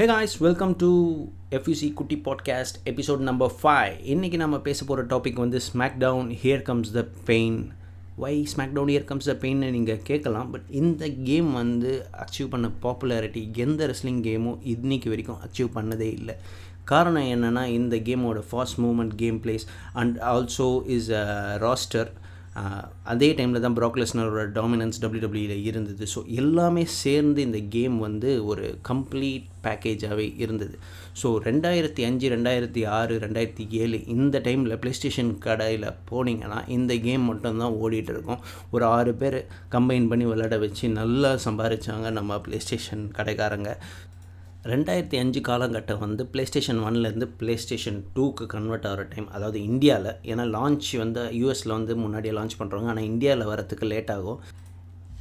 Hey guys welcome to FUC குட்டி podcast episode number five இன்றைக்கி நம்ம பேச போகிற டாபிக் வந்து SmackDown here comes the pain why SmackDown here comes the பெயின்னு நீங்கள் கேட்கலாம் பட் இந்த கேம் வந்து அச்சீவ் பண்ண பாப்புலாரிட்டி எந்த ரெஸ்லிங் கேமும் இன்றைக்கி வரைக்கும் அச்சீவ் பண்ணதே இல்லை. காரணம் என்னென்னா இந்த கேமோட fast movement game plays and also is a roster அதே டைமில் தான் ப்ராக்லெஸ்னரோட டாமினன்ஸ் டபிள்யூடபிள்யூயில் இருந்தது. ஸோ எல்லாமே சேர்ந்து இந்த கேம் வந்து ஒரு கம்ப்ளீட் பேக்கேஜாகவே இருந்தது. ஸோ ரெண்டாயிரத்தி அஞ்சு ரெண்டாயிரத்தி ஆறு ரெண்டாயிரத்தி ஏழு இந்த டைமில் ப்ளே ஸ்டேஷன் கடையில் போனீங்கன்னா இந்த கேம் மட்டும்தான் ஓடிட்டு இருக்கும். ஒரு ஆறு பேர் கம்பைன் பண்ணி விளையாட வச்சு நல்லா சம்பாரித்தாங்க நம்ம ப்ளே ஸ்டேஷன் கடைக்காரங்க. ரெண்டாயிரத்தி அஞ்சு காலகட்டம் வந்து ப்ளே ஸ்டேஷன் ஒன்லேருந்து ப்ளே ஸ்டேஷன் டூக்கு கன்வெர்ட் ஆகிற டைம் அதாவது இந்தியாவில் ஏன்னா லான்ச் வந்து யூஎஸில் வந்து முன்னாடியே லான்ச் பண்ணுறாங்க ஆனால் இந்தியாவில் வரத்துக்கு லேட் ஆகும்.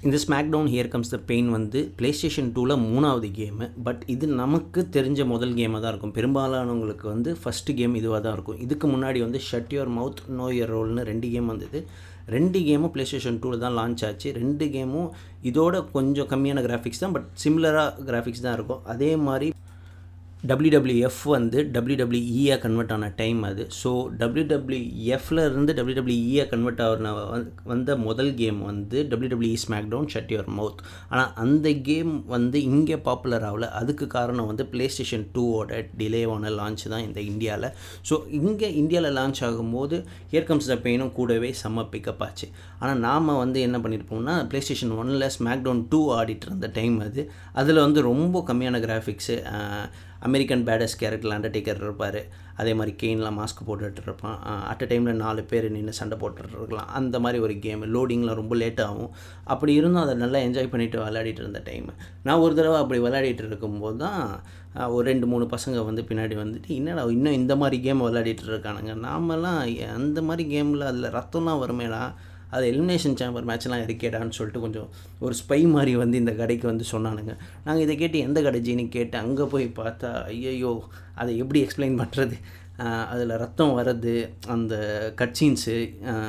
இந்த SmackDown here comes the pain வந்து ப்ளே ஸ்டேஷன் டூவில் மூணாவது கேமு பட் இது நமக்கு தெரிஞ்ச முதல் கேமாக தான் இருக்கும். பெரும்பாலானவங்களுக்கு வந்து ஃபஸ்ட்டு கேம் இதுவாக தான் இருக்கும். இதுக்கு முன்னாடி வந்து shut your mouth know your ரோல்னு ரெண்டு கேம் வந்தது. ரெண்டு கேமும் ப்ளே ஸ்டேஷன் டூவில் தான் லான்ச் ஆச்சு. ரெண்டு கேமும் இதோட கொஞ்சம் கம்மியான கிராஃபிக்ஸ் தான் பட் சிமிலராக கிராஃபிக்ஸ் தான் இருக்கும். அதே மாதிரி டபிள்யூடபிள்யூஎஃப் வந்து டபிள்யூடபிள்யூஇயாக கன்வெர்ட் ஆன டைம் அது. ஸோ டபிள்யூடபிள்யூஎஃப்ல இருந்து டபிள்யூடபிள்யூஇயாக கன்வெர்ட் ஆகிற வந்த முதல் கேம் வந்து WWE SmackDown shut your mouth ஆனால் அந்த கேம் வந்து இங்கே பாப்புலர் ஆகல. அதுக்கு காரணம் வந்து ப்ளே ஸ்டேஷன் டூவோட டிலேவான லான்ச் தான் இந்த இந்தியாவில் ஸோ இங்கே இந்தியாவில் லான்ச் ஆகும்போது ஏர்கம்ஸ் த பெயினும் கூடவே செம்ம பிக்கப் ஆச்சு. ஆனால் நாம் வந்து என்ன பண்ணியிருப்போம்னா ப்ளே ஸ்டேஷன் ஒனில் ஸ்மாக் டவுன் டூ ஆடிட்டு இருந்த டைம் அது. அதில் வந்து ரொம்ப கம்மியான graphics American badass character Undertaker இருப்பார். அதே மாதிரி கெயின்லாம் மாஸ்க் போட்டுட்டு இருப்பான். அட் அ டைமில் நாலு பேர் நின்று சண்டை போட்டுட்டு இருக்கலாம். அந்த மாதிரி ஒரு கேம் லோடிங்லாம் ரொம்ப லேட் ஆகும். அப்படி இருந்தும் அதை நல்லா என்ஜாய் பண்ணிவிட்டு விளையாடிட்டு இருந்த டைம் நான் ஒரு தடவை அப்படி விளையாடிட்டு இருக்கும்போது தான் ஒரு ரெண்டு மூணு பசங்க வந்து பின்னாடி வந்துட்டு என்னடா இன்னும் இந்த மாதிரி கேம் விளையாடிட்டு இருக்கானுங்க? நாமெல்லாம் அந்த மாதிரி கேமில் அதில் ரத்தம்லாம் வருமேடா. அது எலிமினேஷன் சேம்பர் மேட்ச்லாம் இருக்கேடான்னு சொல்லிட்டு கொஞ்சம் ஒரு ஸ்பை மாதிரி வந்து இந்த கடைக்கு வந்து சொன்னானுங்க. நாங்கள் இதை கேட்டு எந்த கடை ஜீனி கேட்டு அங்கே போய் பார்த்தா ஐயையோ அதை எப்படி எக்ஸ்பிளைன் பண்ணுறது அதில் ரத்தம் வர்றது அந்த கட்சீன்ஸு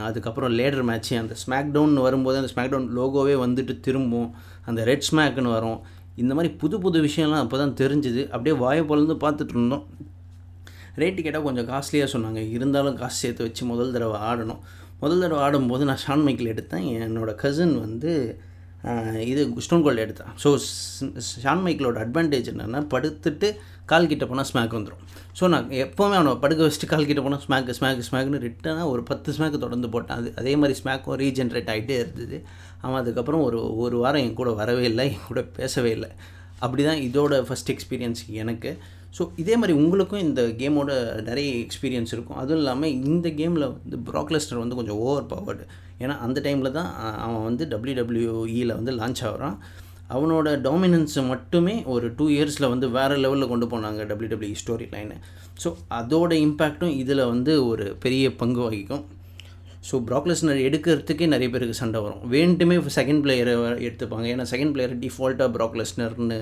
அதுக்கப்புறம் லேடர் மேட்ச்சு அந்த ஸ்மாக் டவுன் வரும்போது அந்த ஸ்மாக் டவுன் லோகோவே வந்துட்டு திரும்பும். அந்த ரெட் ஸ்மாக்னு வரும். இந்த மாதிரி புது புது விஷயம்லாம் அப்போ தான் தெரிஞ்சுது. அப்படியே வாயை பொழுது பார்த்துட்டு இருந்தோம். ரேட்டு கேட்டால் கொஞ்சம் காஸ்ட்லியாக சொன்னாங்க. இருந்தாலும் காசு சேர்த்து வச்சு முதல் தடவை ஆடணும். முதல் தடவை ஆடும்போது நான் ஷான் மைக்கிள் எடுத்தேன். என்னோடய கசின் வந்து இது ஸ்டோன் கோல்டு எடுத்தான். ஸோ ஷான் மைக்கிளோட அட்வான்டேஜ் என்னென்னா படுத்துட்டு கால் கிட்ட போனால் ஸ்மாக் வந்துடும் ஸோ நான் எப்போவுமே அவனை படுக்க வச்சுட்டு கால் கிட்ட போனால் ஸ்மாக் ஸ்மாக் ஸ்மாக்னு ரிட்டனாக ஒரு பத்து ஸ்மாக் தொடர்ந்து போட்டான். அது அதே மாதிரி ஸ்மாக்கும் ரீஜென்ரேட் ஆகிட்டே இருந்தது. அவன் அதுக்கப்புறம் ஒரு ஒரு வாரம் என் கூட வரவே இல்லை என் கூட பேசவே இல்லை. அப்படி தான் இதோட ஃபஸ்ட் எக்ஸ்பீரியன்ஸ் எனக்கு. ஸோ இதே மாதிரி உங்களுக்கும் இந்த கேமோட நிறைய எக்ஸ்பீரியன்ஸ் இருக்கும். அதுவும் இல்லாமல் இந்த கேமில் வந்து ப்ராக்லஸ்டர் வந்து கொஞ்சம் ஓவர் பவர்டு ஏன்னா அந்த டைமில் தான் அவன் வந்து டபிள்யூடபிள்யூஇயில் வந்து லான்ச் ஆகிறான். அவனோட டாமினன்ஸை மட்டுமே ஒரு டூ இயர்ஸில் வந்து வேறு லெவலில் கொண்டு போனாங்க டபிள்யூடபிள்யூ ஸ்டோரி லைனை ஸோ அதோட இம்பேக்டும் இதில் வந்து ஒரு பெரிய பங்கு வகிக்கும். ஸோ ப்ராக்லெஸ்னர் எடுக்கிறதுக்கே நிறைய பேருக்கு சண்டை வரும். வேண்டுமே செகண்ட் பிளேயரை எடுத்துப்பாங்க. ஏன்னா செகண்ட் பிளேயர் டிஃபால்ட்டாக ப்ராக்லெஸ்னர்னு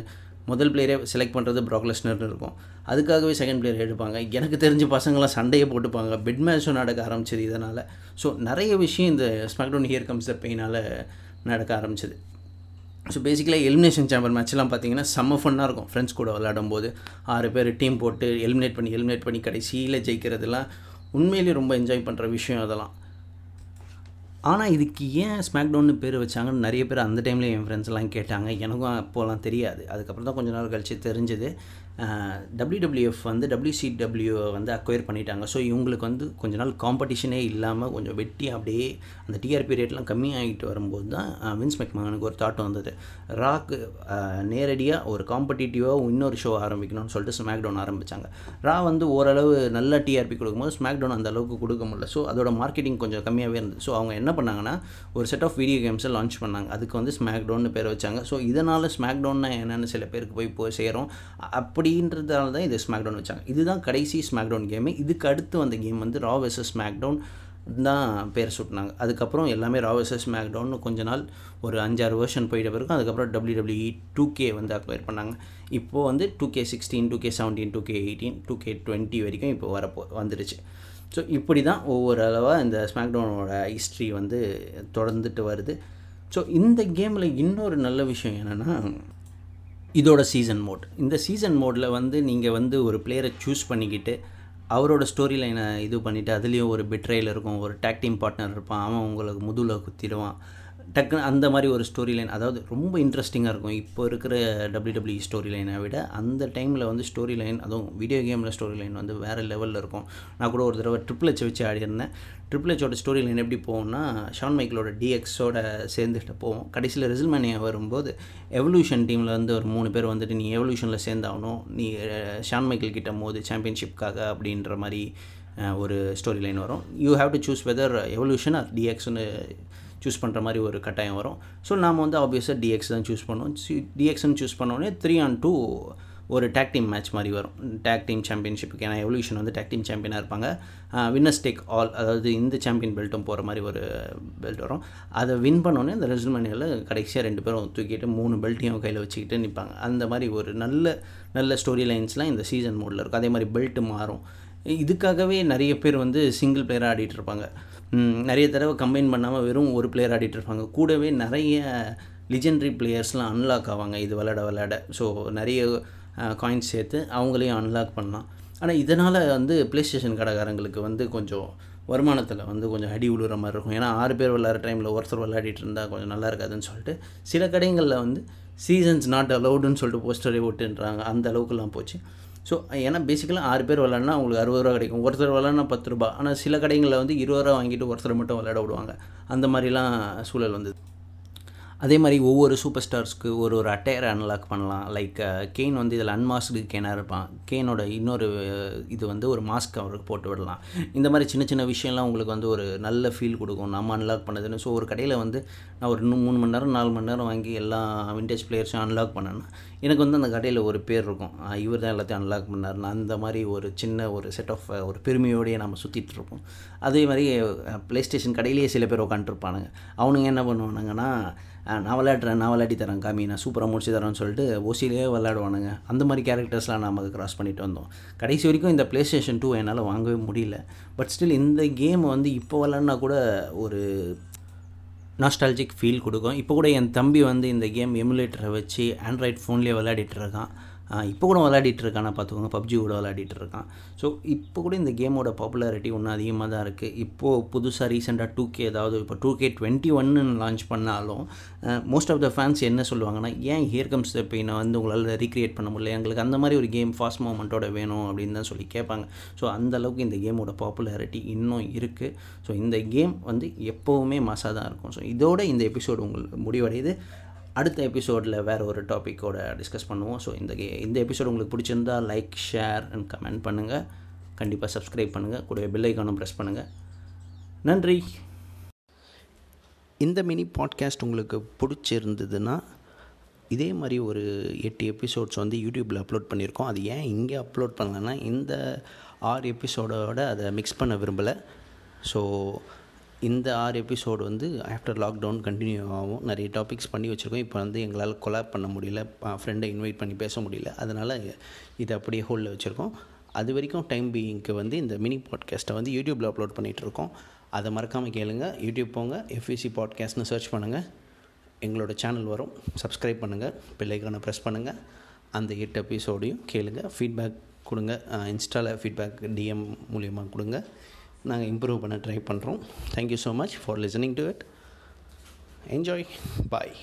முதல் பிளேயரே செலக்ட் பண்ணுறது ப்ராக்லெஸ்னர்னு இருக்கும். அதுக்காகவே செகண்ட் பிளேயர் எடுப்பாங்க. எனக்கு தெரிஞ்ச பசங்களாம் சண்டையை போட்டுப்பாங்க. பெட் மேட்சும் நடக்க ஆரம்பிச்சது இதனால். ஸோ நிறைய விஷயம் இந்த ஸ்மாக்டவுன் ஹியர் கம்ஸ் த பெயினால் நடக்க ஆரம்பிச்சது. ஸோ பேசிக்கலாக எலிமினேஷன் சேம்பர் மேட்ச்லாம் பார்த்தீங்கன்னா செம்ம ஃபன்னாக இருக்கும். ஃப்ரெண்ட்ஸ் கூட விளையாடும் போது ஆறு பேர் டீம் போட்டு எலிமினேட் பண்ணி எலிமினேட் பண்ணி கடைசியில் ஜெயிக்கிறதுலாம் உண்மையிலேயே ரொம்ப என்ஜாய் பண்ணுற விஷயம் அதெல்லாம். ஆனால் இதுக்கு ஏன் ஸ்மாக் டவுன்னு பேர் வச்சாங்கன்னு நிறைய பேர் அந்த டைமில் என் ஃப்ரெண்ட்ஸ்லாம் கேட்டாங்க. எனக்கும் அப்போலாம் தெரியாது. அதுக்கப்புறம் தான் கொஞ்ச நாள் கழிச்சு தெரிஞ்சது. டபிள்யூடபிள்யூஎஃப் வந்து டபிள்யூசிடபிள்யூ வந்து அக்வயர் பண்ணிட்டாங்க. ஸோ இவங்களுக்கு வந்து கொஞ்ச நாள் காம்படிஷனே இல்லாமல் கொஞ்சம் வெட்டி அப்படியே அந்த டிஆர்பி ரேட்லாம் கம்மியாகிட்டு வரும்போது தான் வின்ஸ் மெக்மகனுக்கு ஒரு தாட் வந்தது. ராக்கு நேரடியாக ஒரு காம்படிட்டிவாக இன்னொரு ஷோ ஆரம்பிக்கணும்னு சொல்லிட்டு ஸ்மாக் டவுன் ஆரம்பித்தாங்க ரா வந்து ஓரளவு நல்ல டிஆர்பி கொடுக்கும்போது ஸ்மாக் டவுன் அந்த அளவுக்கு கொடுக்க முடியல. ஸோ அதோட மார்க்கெட்டிங் கொஞ்சம் கம்மியாகவே இருந்தது. ஸோ அவங்க என்ன என்ன பண்ணாங்கன்னா ஒரு செட் ஆஃப் வீடியோ கேம்ஸை லான்ச் பண்ணாங்க. அதுக்கு வந்து ஸ்மாக் டவுன்னு பேர் வச்சாங்க. ஸோ இதனால் ஸ்மாக் டவுன்னா என்னென்னு சில பேருக்கு போய் போய் சேரும். அப்படின்றதால தான் இது ஸ்மாக் டவுன் வச்சாங்க. இதுதான் கடைசி ஸ்மாக் டவுன் கேமு இதுக்கு அடுத்து வந்த கேம் வந்து ரா வெர்சஸ் ஸ்மாக் டவுன் தான் பேர் சுட்டினாங்க. அதுக்கப்புறம் எல்லாமே ரா வெர்சஸ் கொஞ்ச நாள் ஒரு அஞ்சாறு வேர்ஷன் போயிட்ட பிறகு அதுக்கப்புறம் டபிள்யூடபிள்யூஇ டூ கே வந்து அக்வயர் பண்ணாங்க. இப்போது வந்து two K sixteen two K seventeen two K eighteen two K twenty வரைக்கும் இப்போ வரப்போ வந்துடுச்சு ஸோ இப்படி தான் ஒவ்வொரு அளவாக இந்த ஸ்மாக்டவுனோட ஹிஸ்ட்ரி வந்து தொடர்ந்துட்டு வருது. ஸோ இந்த கேமில் இன்னொரு நல்ல விஷயம் என்னென்னா இதோட சீசன் மோட் இந்த சீசன் மோடில் வந்து நீங்கள் வந்து ஒரு பிளேயரை சூஸ் பண்ணிக்கிட்டு அவரோட ஸ்டோரி லைனை இது பண்ணிவிட்டு அதுலேயும் ஒரு பெட்ரேயில் இருக்கும் ஒரு டேக் டீம் பார்ட்னர் இருப்பான் அவன் உங்களுக்கு முதுகில் குத்திடுவான். டக்குன்னு அந்த மாதிரி ஒரு ஸ்டோரி லைன் அதாவது ரொம்ப இன்ட்ரெஸ்டிங்காக இருக்கும். இப்போ இருக்கிற டபிள்யூடபிள்யூ ஸ்டோரி லைனை விட அந்த டைமில் வந்து ஸ்டோரி லைன் அதுவும் வீடியோ கேமில் ஸ்டோரி லைன் வந்து வேறு லெவலில் இருக்கும். நான் கூட ஒரு தடவை ட்ரிபிள் ஹெச் வச்சு ஆடிருந்தேன் ட்ரிபிள் ஹெச்சோட ஸ்டோரி லைன் எப்படி போகும்னா ஷான் மைக்கிளோட டிஎக்ஸோட சேர்ந்துட்டு போவோம் கடைசியில் ரிசல்மேனியா வரும்போது எவல்யூஷன் டீமில் வந்து ஒரு மூணு பேர் வந்துட்டு நீ எவல்யூஷனில் சேர்ந்தாகணும். நீ ஷான் மைக்கிள் கிட்ட மோது சாம்பியன்ஷிப்காக அப்படின்ற மாதிரி ஒரு ஸ்டோரி லைன் வரும். You have to choose whether Evolution or டிஎக்ஸ்னு choose பண்ணுற மாதிரி ஒரு கட்டாயம் வரும். ஸோ நாம் வந்து ஆப்வியஸாக டிஎக்ஸ் தான் சூஸ் பண்ணுவோம். டிஎக்ஸ்னு சூஸ் பண்ணோடனே த்ரீ ஆன் டூ ஒரு டேக் டீம் மேட்ச் மாதிரி வரும். டேக் டீம் சாம்பியன்ஷிப்புக்கு ஏன்னா எவல்யூஷன் வந்து டேக் டீம் சாம்பியனாக இருப்பாங்க. வின்னர்ஸ் டேக் ஆல் அதாவது இந்த சாம்பியன் பெல்ட்டும் போகிற மாதிரி ஒரு பெல்ட் வரும். அதை வின் பண்ணோன்னே இந்த ரெசல்மேனியில் கடைசியாக ரெண்டு பேரும் தூக்கிட்டு மூணு பெல்ட்டையும் கையில் வச்சுக்கிட்டு நிற்பாங்க அந்த மாதிரி ஒரு நல்ல நல்ல ஸ்டோரி லைன்ஸ்லாம் இந்த சீசன் மோடில் இருக்கும். அதே மாதிரி பெல்ட்டு மாறும். இதுக்காகவே நிறைய பேர் வந்து சிங்கிள் பிளேயராக ஆடிட்டு இருப்பாங்க. நிறைய தடவை கம்பைன் பண்ணாமல் வெறும் ஒரு பிளேயர் ஆடிட்டு இருப்பாங்க. கூடவே நிறைய லிஜெண்டரி பிளேயர்ஸ்லாம் அன்லாக் ஆவாங்க. இது விளாட விளாட ஸோ நிறைய காயின்ஸ் சேர்த்து அவங்களையும் அன்லாக் பண்ணலாம். ஆனால் இதனால் வந்து ப்ளே ஸ்டேஷன் கடைக்காரங்களுக்கு வந்து கொஞ்சம் வருமானத்தில் வந்து கொஞ்சம் அடி விழுற மாதிரி இருக்கும். ஏன்னா ஆறு பேர் விளாட்ற டைமில் ஒருத்தர் விளையாடிட்டு இருந்தால் கொஞ்சம் நல்லா இருக்காதுன்னு சொல்லிட்டு சில கடைகளில் வந்து சீசன்ஸ் நாட் அலவுடுன்னு சொல்லிட்டு போஸ்டரே விட்டுன்றாங்க அந்த அளவுக்குலாம் போச்சு. ஸோ ஏன்னா பேசிக்கலாக ஆறு பேர் விளாட்னா உங்களுக்கு அறுபது ரூபா கிடைக்கும். ஒருத்தர் விளாட்னா பத்து ரூபா. ஆனால் சில கடைகளில் வந்து இருபது ரூபா வாங்கிட்டு ஒருத்தர் மட்டும் விளையாட விடுவாங்க. அந்த மாதிரிலாம் சூழல் வந்தது. அதே மாதிரி ஒவ்வொரு சூப்பர் ஸ்டார்ஸ்க்கு ஒரு ஒரு அட்டையரை அன்லாக் பண்ணலாம். லைக் கெயின் வந்து இதில் அன்மாஸ்க்கு கேனாக இருப்பான். கேனோட இன்னொரு இது வந்து ஒரு மாஸ்க் அவருக்கு போட்டு விடலாம். இந்த மாதிரி சின்ன சின்ன விஷயம்லாம் உங்களுக்கு வந்து ஒரு நல்ல ஃபீல் கொடுக்கும். நம்ம அன்லாக் பண்ணதுன்னு. ஸோ ஒரு கடையில் வந்து நான் ஒரு இன்னும் மூணு மணி நேரம் நாலு மணி நேரம் வாங்கி எல்லா விண்டேஜ் பிளேயர்ஸும் அன்லாக் பண்ணேன்னா எனக்கு வந்து அந்த கடையில் ஒரு பேர் இருக்கும். இவர் தான் எல்லாத்தையும் அன்லாக் பண்ணாருன்னு. அந்த மாதிரி ஒரு சின்ன ஒரு செட் ஆஃப் ஒரு பெருமையோடையே நம்ம சுற்றிட்டுருப்போம் அதே மாதிரி ப்ளே ஸ்டேஷன் கடையிலேயே சில பேர் உட்காந்துருப்பானுங்க அவனுங்க என்ன பண்ணுவானுங்கன்னா நான் விளையாடுறேன் நான் விளையாடி தரேன் காமி. நான் சூப்பராக முடிச்சு தரேன்னு சொல்லிட்டு ஓசிலேயே விளையாடுவானுங்க. அந்த மாதிரி கேரக்டர்ஸ்லாம் நம்ம க்ராஸ் பண்ணிட்டு வந்தோம். கடைசி வரைக்கும் இந்த ப்ளே ஸ்டேஷன் டூ என்னால் வாங்கவே முடியல. பட் ஸ்டில் இந்த கேம் வந்து இப்போ விளாட்னா கூட ஒரு நாஸ்டாலஜிக் ஃபீல் கொடுக்கும். இப்போ கூட என் தம்பி வந்து இந்த கேம் எமுலேட்டரை வச்சு ஆண்ட்ராய்ட் ஃபோன்லேயே விளையாடிட்டு இருக்கான். இப்போ கூட விளையாடிட்டு இருக்கானா பார்த்துக்கோங்க. பப்ஜி கூட விளையாடிட்டு இருக்கான். ஸோ இப்போ கூட இந்த கேமோட பாப்புலாரிட்டி ஒன்றும் அதிகமாக தான் இருக்குது இப்போது புதுசாக ரீசெண்டாக டூ கே ஏதாவது இப்போ டூ கே டுவெண்ட்டி ஒன்னு லான்ச் பண்ணாலும் மோஸ்ட் ஆஃப் த ஃபேன்ஸ் என்ன சொல்லுவாங்கன்னா ஏன் ஹியர் கம்ஸ் த பெயினை வந்து உங்களால் ரீக்ரியேட் பண்ண முடியல. எங்களுக்கு அந்த மாதிரி ஒரு கேம் ஃபாஸ்ட் மூமெண்ட்டோட வேணும் அப்படின்னு தான் சொல்லி கேட்பாங்க. ஸோ அந்த அளவுக்கு இந்த கேமோட பாப்புலாரிட்டி இன்னும் இருக்குது ஸோ இந்த கேம் வந்து எப்போவுமே மாசாக தான் இருக்கும். ஸோ இதோட இந்த எபிசோடு உங்களுக்கு முடிவடையுது. அடுத்த எபிசோடில் வேறு ஒரு டாப்பிக்கோட டிஸ்கஸ் பண்ணுவோம். ஸோ இந்த இந்த எபிசோடு உங்களுக்கு பிடிச்சிருந்தா லைக் ஷேர் அண்ட் கமெண்ட் பண்ணுங்கள் கண்டிப்பாக சப்ஸ்கிரைப் பண்ணுங்கள் கூடவே பெல் ஐக்கானும் ப்ரெஸ் பண்ணுங்கள் நன்றி. இந்த மினி பாட்காஸ்ட் உங்களுக்கு பிடிச்சிருந்ததுன்னா இதே மாதிரி ஒரு எட்டு எபிசோட்ஸ் வந்து யூடியூப்பில் அப்லோட் பண்ணியிருக்கோம். அது ஏன் இங்கே அப்லோட் பண்ணலன்னா இந்த ஆறு எபிசோடோட அதை மிக்ஸ் பண்ண விரும்பலை. ஸோ இந்த ஆறு எபிசோடு வந்து ஆஃப்டர் லாக்டவுன் கண்டினியூ ஆகும். நிறைய டாபிக்ஸ் பண்ணி வச்சுருக்கோம். இப்போ வந்து எங்களால் கொலாப் பண்ண முடியல. ஃப்ரெண்டை இன்வைட் பண்ணி பேச முடியல. அதனால் இதை அப்படியே ஹோல்டில் வச்சுருக்கோம். அது வரைக்கும் டைம் பீயிங்க்கு வந்து இந்த மினி பாட்காஸ்ட்டை வந்து யூடியூப்பில் அப்லோட் பண்ணிகிட்ருக்கோம் அதை மறக்காமல் கேளுங்க. யூடியூப் போங்க. எஃப்இசி பாட்காஸ்ட்னு சர்ச் பண்ணுங்கள் எங்களோட சேனல் வரும். சப்ஸ்கிரைப் பண்ணுங்கள் பிள்ளைக்கான ப்ரெஸ் பண்ணுங்கள் அந்த எட்டு எபிசோடையும் கேளுங்கள் ஃபீட்பேக் கொடுங்க. இன்ஸ்டாவில் ஃபீட்பேக் டிஎம் மூலியமாக கொடுங்க. நாங்கள் இம்ப்ரூவ் பண்ண ட்ரை பண்ணுறோம் thank you so much for listening to it enjoy bye